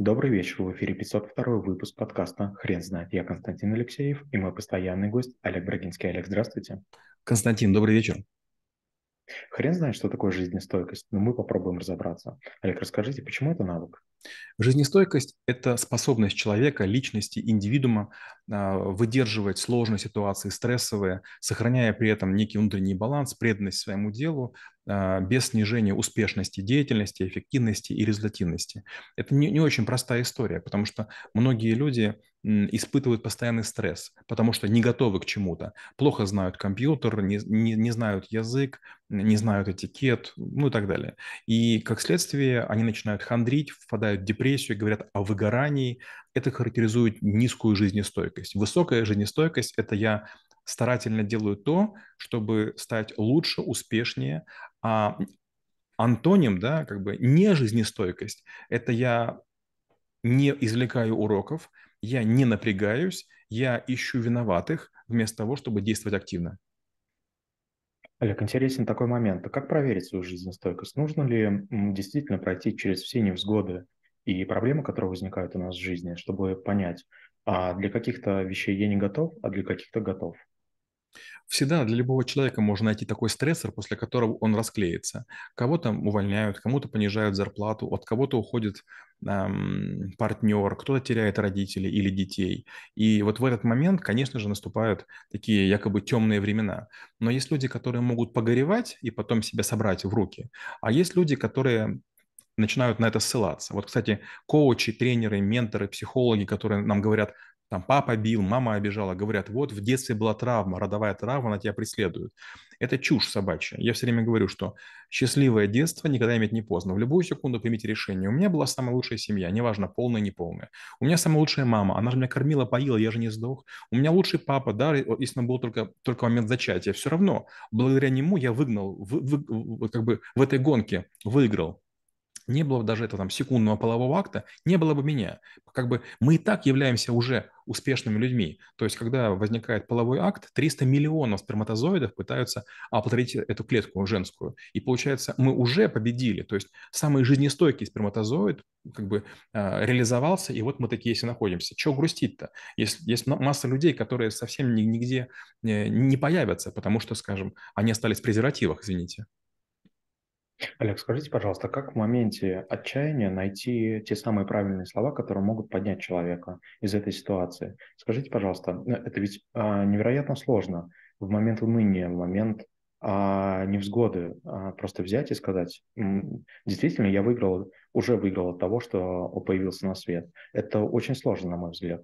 Добрый вечер, в эфире 502 выпуск подкаста «Хрен знает». Я Константин Алексеев и мой постоянный гость Олег Брагинский. Олег, здравствуйте. Константин, добрый вечер. Хрен знает, что такое жизнестойкость, но мы попробуем разобраться. Олег, расскажите, почему это навык? Жизнестойкость – это способность человека, личности, индивидуума а, выдерживать сложные ситуации, стрессовые, сохраняя при этом некий внутренний баланс, преданность своему делу, без снижения успешности деятельности, эффективности и результативности. Это не, не очень простая история, потому что многие люди испытывают постоянный стресс, потому что не готовы к чему-то, плохо знают компьютер, не, не, не знают язык, не знают этикет, ну и так далее. И как следствие они начинают хандрить, впадают в депрессию, говорят о выгорании. Это характеризует низкую жизнестойкость. Высокая жизнестойкость – это я старательно делаю то, чтобы стать лучше, успешнее, а антоним, да, как бы не жизнестойкость – это я не извлекаю уроков, я не напрягаюсь, я ищу виноватых вместо того, чтобы действовать активно. Олег, интересен такой момент. А как проверить свою жизнестойкость? Нужно ли действительно пройти через все невзгоды и проблемы, которые возникают у нас в жизни, чтобы понять, а для каких-то вещей я не готов, а для каких-то готов? Всегда для любого человека можно найти такой стрессор, после которого он расклеится. Кого-то увольняют, кому-то понижают зарплату, от кого-то уходит эм, партнер, кто-то теряет родителей или детей. И вот в этот момент, конечно же, наступают такие якобы темные времена. Но есть люди, которые могут погоревать и потом себя собрать в руки. А есть люди, которые начинают на это ссылаться. Вот, кстати, коучи, тренеры, менторы, психологи, которые нам говорят, там папа бил, мама обижала, говорят, вот в детстве была травма, родовая травма, она тебя преследует. Это чушь собачья. Я все время говорю, что счастливое детство никогда иметь не поздно. В любую секунду примите решение. У меня была самая лучшая семья, неважно, полная, неполная. У меня самая лучшая мама, она же меня кормила, поила, я же не сдох. У меня лучший папа, да, если был только, только момент зачатия. Все равно, благодаря нему я выгнал, вы, вы, как бы в этой гонке выиграл не было бы даже этого там секундного полового акта, не было бы меня. Как бы мы и так являемся уже успешными людьми. То есть, когда возникает половой акт, 300 миллионов сперматозоидов пытаются оплодотворить эту клетку женскую. И получается, мы уже победили. То есть, самый жизнестойкий сперматозоид как бы э, реализовался, и вот мы такие все находимся. Чего грустить-то? Есть, есть масса людей, которые совсем нигде э, не появятся, потому что, скажем, они остались в презервативах, извините. Олег, скажите, пожалуйста, как в моменте отчаяния найти те самые правильные слова, которые могут поднять человека из этой ситуации? Скажите, пожалуйста, э, это ведь а, невероятно сложно в момент уныния, в момент а, невзгоды а, просто взять и сказать, действительно, я выиграл, уже выиграл от того, что появился на свет. Это очень сложно, на мой взгляд.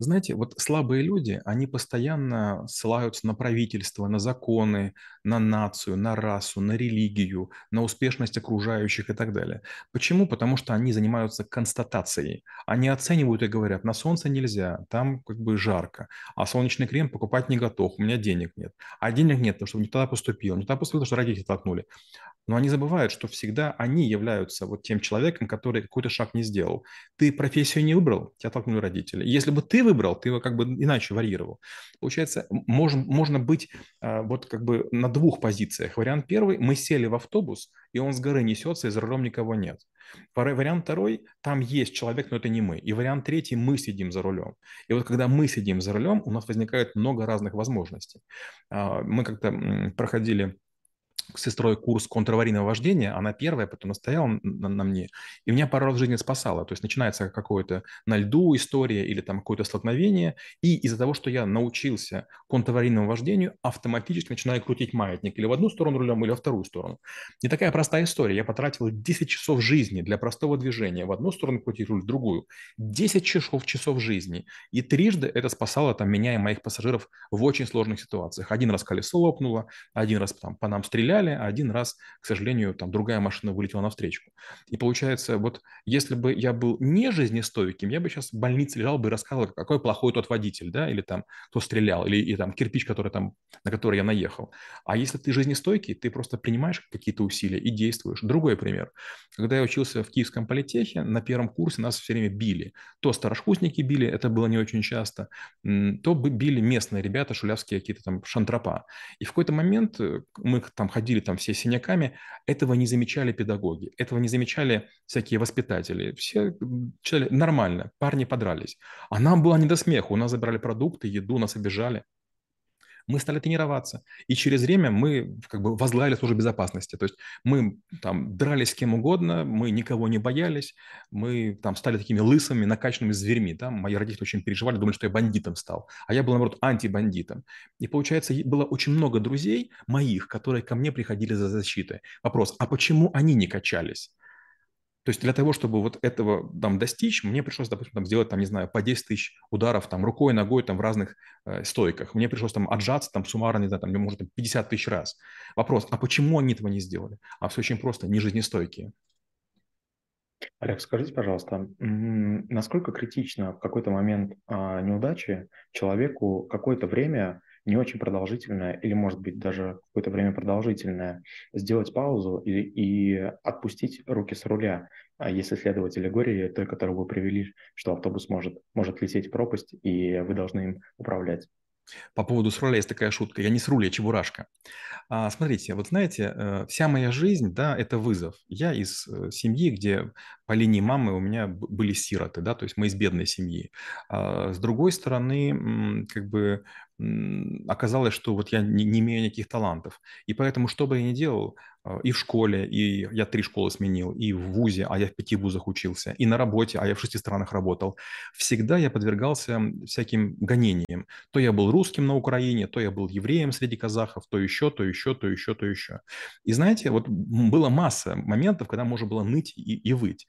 Знаете, вот слабые люди, они постоянно ссылаются на правительство, на законы, на нацию, на расу, на религию, на успешность окружающих и так далее. Почему? Потому что они занимаются констатацией. Они оценивают и говорят, на солнце нельзя, там как бы жарко, а солнечный крем покупать не готов, у меня денег нет. А денег нет, потому что не туда поступил, не туда поступил, потому что родители толкнули. Но они забывают, что всегда они являются вот тем человеком, который какой-то шаг не сделал. Ты профессию не выбрал, тебя толкнули родители. Если бы ты выбрал, ты его как бы иначе варьировал. Получается, можно, можно быть а, вот как бы на двух позициях. Вариант первый, мы сели в автобус, и он с горы несется, и за рулем никого нет. Вариант второй, там есть человек, но это не мы. И вариант третий, мы сидим за рулем. И вот когда мы сидим за рулем, у нас возникает много разных возможностей. А, мы как-то проходили сестрой курс контраварийного вождения, она первая, потом настояла на, на мне, и меня пару раз в жизни спасала. То есть начинается какое-то на льду история или там какое-то столкновение, и из-за того, что я научился контраварийному вождению, автоматически начинаю крутить маятник или в одну сторону рулем, или во вторую сторону. Не такая простая история. Я потратил 10 часов жизни для простого движения. В одну сторону крутить руль, в другую. 10 часов, часов жизни. И трижды это спасало там, меня и моих пассажиров в очень сложных ситуациях. Один раз колесо лопнуло, один раз там, по нам стреляли, стреляли, а один раз, к сожалению, там другая машина вылетела навстречу. И получается, вот если бы я был не жизнестойким, я бы сейчас в больнице лежал бы и рассказывал, какой плохой тот водитель, да, или там кто стрелял, или и, там кирпич, который там, на который я наехал. А если ты жизнестойкий, ты просто принимаешь какие-то усилия и действуешь. Другой пример. Когда я учился в Киевском политехе, на первом курсе нас все время били. То старошкурсники били, это было не очень часто, то били местные ребята, шулявские какие-то там шантропа. И в какой-то момент э, мы там ходили ходили там все синяками, этого не замечали педагоги, этого не замечали всякие воспитатели. Все читали нормально, парни подрались. А нам было не до смеха, у нас забирали продукты, еду, нас обижали мы стали тренироваться. И через время мы как бы возглавили службу безопасности. То есть мы там дрались с кем угодно, мы никого не боялись, мы там стали такими лысыми, накачанными зверьми. Да? Мои родители очень переживали, думали, что я бандитом стал. А я был, наоборот, антибандитом. И получается, было очень много друзей моих, которые ко мне приходили за защитой. Вопрос, а почему они не качались? То есть для того, чтобы вот этого там достичь, мне пришлось, допустим, там, сделать, там, не знаю, по 10 тысяч ударов там рукой, ногой там в разных э, стойках. Мне пришлось там отжаться там суммарно, не знаю, там, может, 50 тысяч раз. Вопрос, а почему они этого не сделали? А все очень просто, не жизнестойкие. Олег, скажите, пожалуйста, насколько критично в какой-то момент а, неудачи человеку какое-то время не очень продолжительное, или, может быть, даже какое-то время продолжительное, сделать паузу и, и отпустить руки с руля, а если следовать аллегории той, которую вы привели, что автобус может, может лететь в пропасть, и вы должны им управлять. По поводу с руля есть такая шутка. Я не с руля, я чебурашка. А, смотрите, вот знаете, э, вся моя жизнь, да, это вызов. Я из э, семьи, где по линии мамы у меня были сироты, да, то есть мы из бедной семьи. А, с другой стороны, как бы оказалось, что вот я не, не имею никаких талантов. И поэтому, что бы я ни делал, а, и в школе, и я три школы сменил, и в ВУЗе, а я в пяти вузах учился, и на работе, а я в шести странах работал, всегда я подвергался всяким гонениям. То я был русским на Украине, то я был евреем среди казахов, то еще, то еще, то еще, то еще. И знаете, вот была масса моментов, когда можно было ныть и, и выть.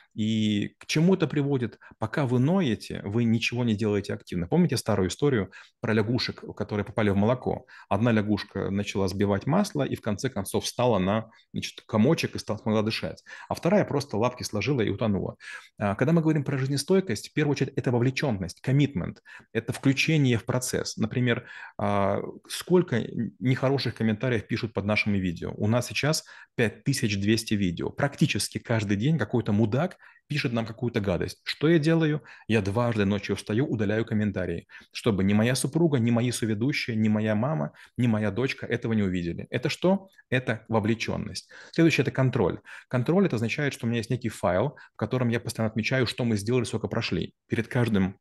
И к чему это приводит? Пока вы ноете, вы ничего не делаете активно. Помните старую историю про лягушек, которые попали в молоко? Одна лягушка начала сбивать масло и в конце концов встала на значит, комочек и стала, смогла дышать. А вторая просто лапки сложила и утонула. А, когда мы говорим про жизнестойкость, в первую очередь это вовлеченность, commitment, это включение в процесс. Например, а, сколько нехороших комментариев пишут под нашими видео. У нас сейчас 5200 видео. Практически каждый день какой-то мудак пишет нам какую-то гадость. Что я делаю? Я дважды ночью встаю, удаляю комментарии, чтобы ни моя супруга, ни мои соведущие, ни моя мама, ни моя дочка этого не увидели. Это что? Это вовлеченность. Следующее – это контроль. Контроль – это означает, что у меня есть некий файл, в котором я постоянно отмечаю, что мы сделали, сколько прошли. Перед каждым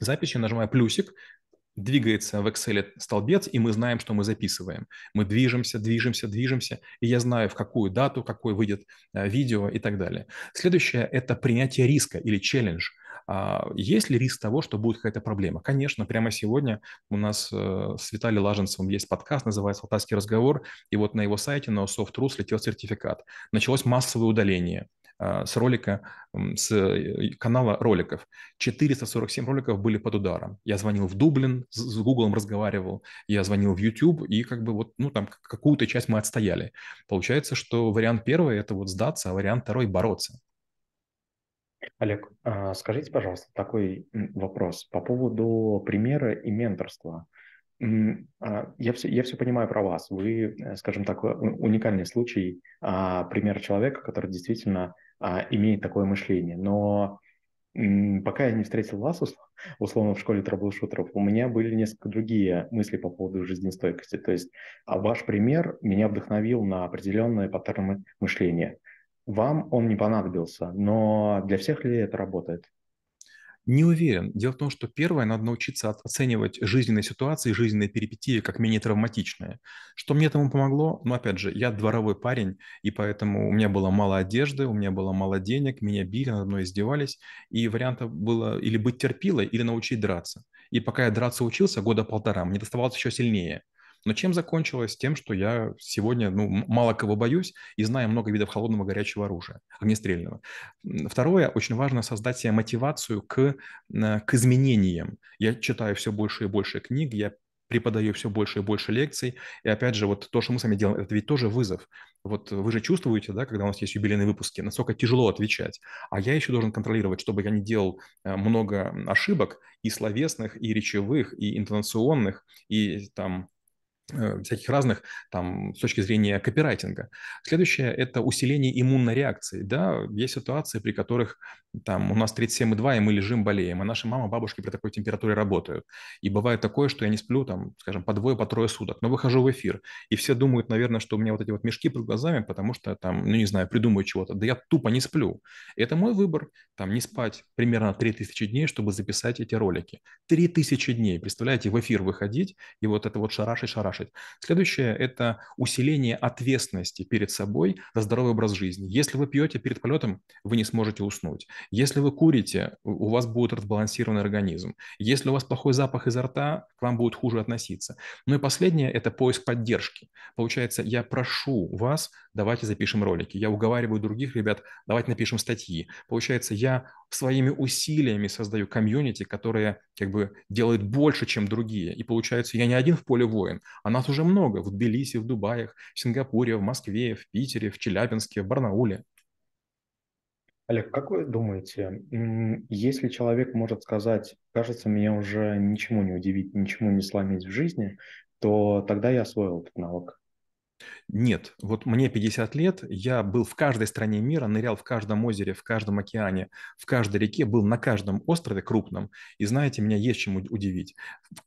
записью нажимаю плюсик, двигается в Excel столбец, и мы знаем, что мы записываем. Мы движемся, движемся, движемся, и я знаю, в какую дату, какой выйдет э, видео и так далее. Следующее – это принятие риска или челлендж. А, есть ли риск того, что будет какая-то проблема? Конечно, прямо сегодня у нас э, с Виталием Лаженцевым есть подкаст, называется «Алтайский разговор», и вот на его сайте, на Soft.ru слетел сертификат. Началось массовое удаление а, с ролика, с э, канала роликов. 447 роликов были под ударом. Я звонил в Дублин, с Гуглом разговаривал, я звонил в YouTube, и как бы вот, ну, там какую-то часть мы отстояли. Получается, что вариант первый – это вот сдаться, а вариант второй – бороться. Олег, а, скажите, пожалуйста, такой вопрос по поводу примера и менторства. А, я все, я все понимаю про вас. Вы, э, скажем так, уникальный случай, пример человека, который действительно а, имеет такое мышление. Но пока я не встретил вас, условно, в школе трэблшутеров, у меня были несколько другие мысли по поводу жизнестойкости. То есть а ваш пример меня вдохновил на определенные паттерны мышления. Вам он не понадобился, но для всех ли это работает? Не уверен. Дело в том, что первое, надо научиться оценивать жизненные ситуации, жизненные перипетии как менее травматичные. Что мне этому помогло? Ну, опять же, я дворовой парень, и поэтому у меня было мало одежды, у меня было мало денег, меня били, надо мной издевались, и вариантов было или быть терпилой, или научить драться. И пока я драться учился, года полтора, мне доставалось еще сильнее – но чем закончилось? Тем, что я сегодня ну, мало кого боюсь и знаю много видов холодного горячего оружия, огнестрельного. Второе, очень важно создать себе мотивацию к, к изменениям. Я читаю все больше и больше книг, я преподаю все больше и больше лекций. И опять же, вот то, что мы с вами делаем, это ведь тоже вызов. Вот вы же чувствуете, да, когда у нас есть юбилейные выпуски, насколько тяжело отвечать. А я еще должен контролировать, чтобы я не делал э, много ошибок и словесных, и речевых, и интонационных, и там всяких разных там с точки зрения копирайтинга. Следующее – это усиление иммунной реакции. Да, есть ситуации, при которых там у нас 37,2, и мы лежим, болеем, а наши мама, бабушки при такой температуре работают. И бывает такое, что я не сплю там, скажем, по двое, по трое суток, но выхожу в эфир, и все думают, наверное, что у меня вот эти вот мешки под глазами, потому что там, ну не знаю, придумаю чего-то. Да я тупо не сплю. И это мой выбор, там, не спать примерно 3000 дней, чтобы записать эти ролики. 3000 дней, представляете, в эфир выходить и вот это вот шарашить-шарашить спрашивать. Следующее – это усиление ответственности перед собой за здоровый образ жизни. Если вы пьете перед полетом, вы не сможете уснуть. Если вы курите, у вас будет разбалансированный организм. Если у вас плохой запах изо рта, к вам будет хуже относиться. Ну и последнее – это поиск поддержки. Получается, я прошу вас, давайте запишем ролики. Я уговариваю других ребят, давайте напишем статьи. Получается, я своими усилиями создаю комьюнити, которые как бы делают больше, чем другие. И получается, я не один в поле воин, а нас уже много в Тбилиси, в Дубаях, в Сингапуре, в Москве, в Питере, в Челябинске, в Барнауле. Олег, как вы думаете, если человек может сказать, кажется, меня уже ничему не удивить, ничему не сломить в жизни, то тогда я освоил этот навык. Нет, вот мне 50 лет, я был в каждой стране мира, нырял в каждом озере, в каждом океане, в каждой реке, был на каждом острове крупном. И знаете, меня есть чем удивить.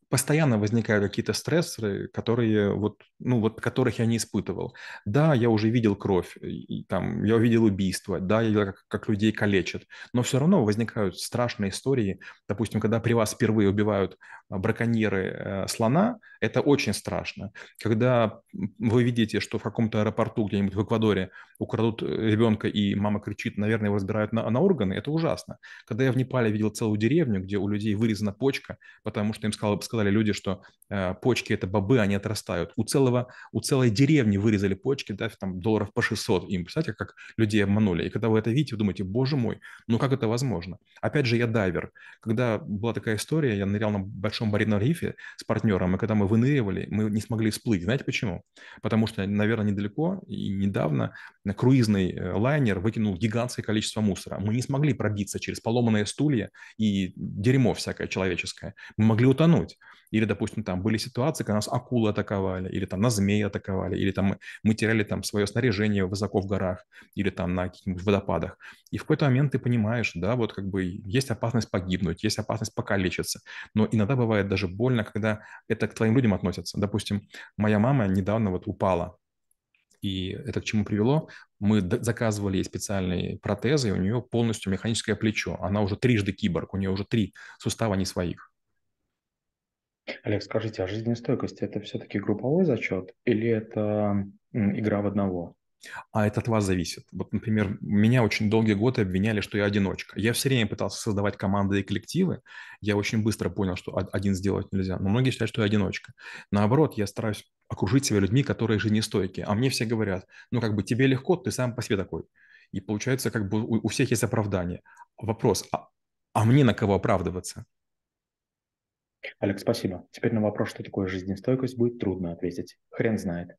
Постоянно возникают какие-то стрессоры, которые вот, ну вот, которых я не испытывал. Да, я уже видел кровь, и, там, я увидел убийство, да, я видел, как, как людей калечат, но все равно возникают страшные истории. Допустим, когда при вас впервые убивают а, браконьеры э, слона, это очень страшно. Когда вы видите, что в каком-то аэропорту где-нибудь в Эквадоре украдут э, ребенка, и мама кричит, наверное, его разбирают на, на органы, это ужасно. Когда я в Непале видел целую деревню, где у людей вырезана почка, потому что им сказали, сказали люди, что э, почки – это бобы, они отрастают. У, целого, у целой деревни вырезали почки, да, там долларов по 600 им. Представляете, как людей обманули. И когда вы это видите, вы думаете, боже мой, ну как это возможно? Опять же, я дайвер. Когда была такая история, я нырял на большом барьерном рифе с партнером, и когда мы выныривали, мы не смогли всплыть. Знаете почему? Потому что, наверное, недалеко и недавно круизный э, лайнер выкинул гигантское количество мусора. Мы не смогли пробиться через поломанные стулья и дерьмо всякое человеческое. Мы могли утонуть. Или, допустим, там были ситуации, когда нас акулы атаковали, или там нас змеи атаковали, или там мы теряли там свое снаряжение высоко в горах, или там на каких-нибудь водопадах. И в какой-то момент ты понимаешь, да, вот как бы есть опасность погибнуть, есть опасность покалечиться. Но иногда бывает даже больно, когда это к твоим людям относится. Допустим, моя мама недавно вот упала, и это к чему привело? Мы заказывали ей специальные протезы, и у нее полностью механическое плечо. Она уже трижды киборг, у нее уже три сустава не своих. Олег, скажите, а жизнестойкость– это все-таки групповой зачет или это игра в одного? А это от вас зависит. Вот, например, меня очень долгие годы обвиняли, что я одиночка. Я все время пытался создавать команды и коллективы. Я очень быстро понял, что один сделать нельзя. Но многие считают, что я одиночка. Наоборот, я стараюсь окружить себя людьми, которые жизнестойкие. А мне все говорят, ну как бы тебе легко, ты сам по себе такой. И получается, как бы у, всех есть оправдание. Вопрос, а, а мне на кого оправдываться? Олег, спасибо. Теперь на вопрос, что такое жизнестойкость, будет трудно ответить. Хрен знает.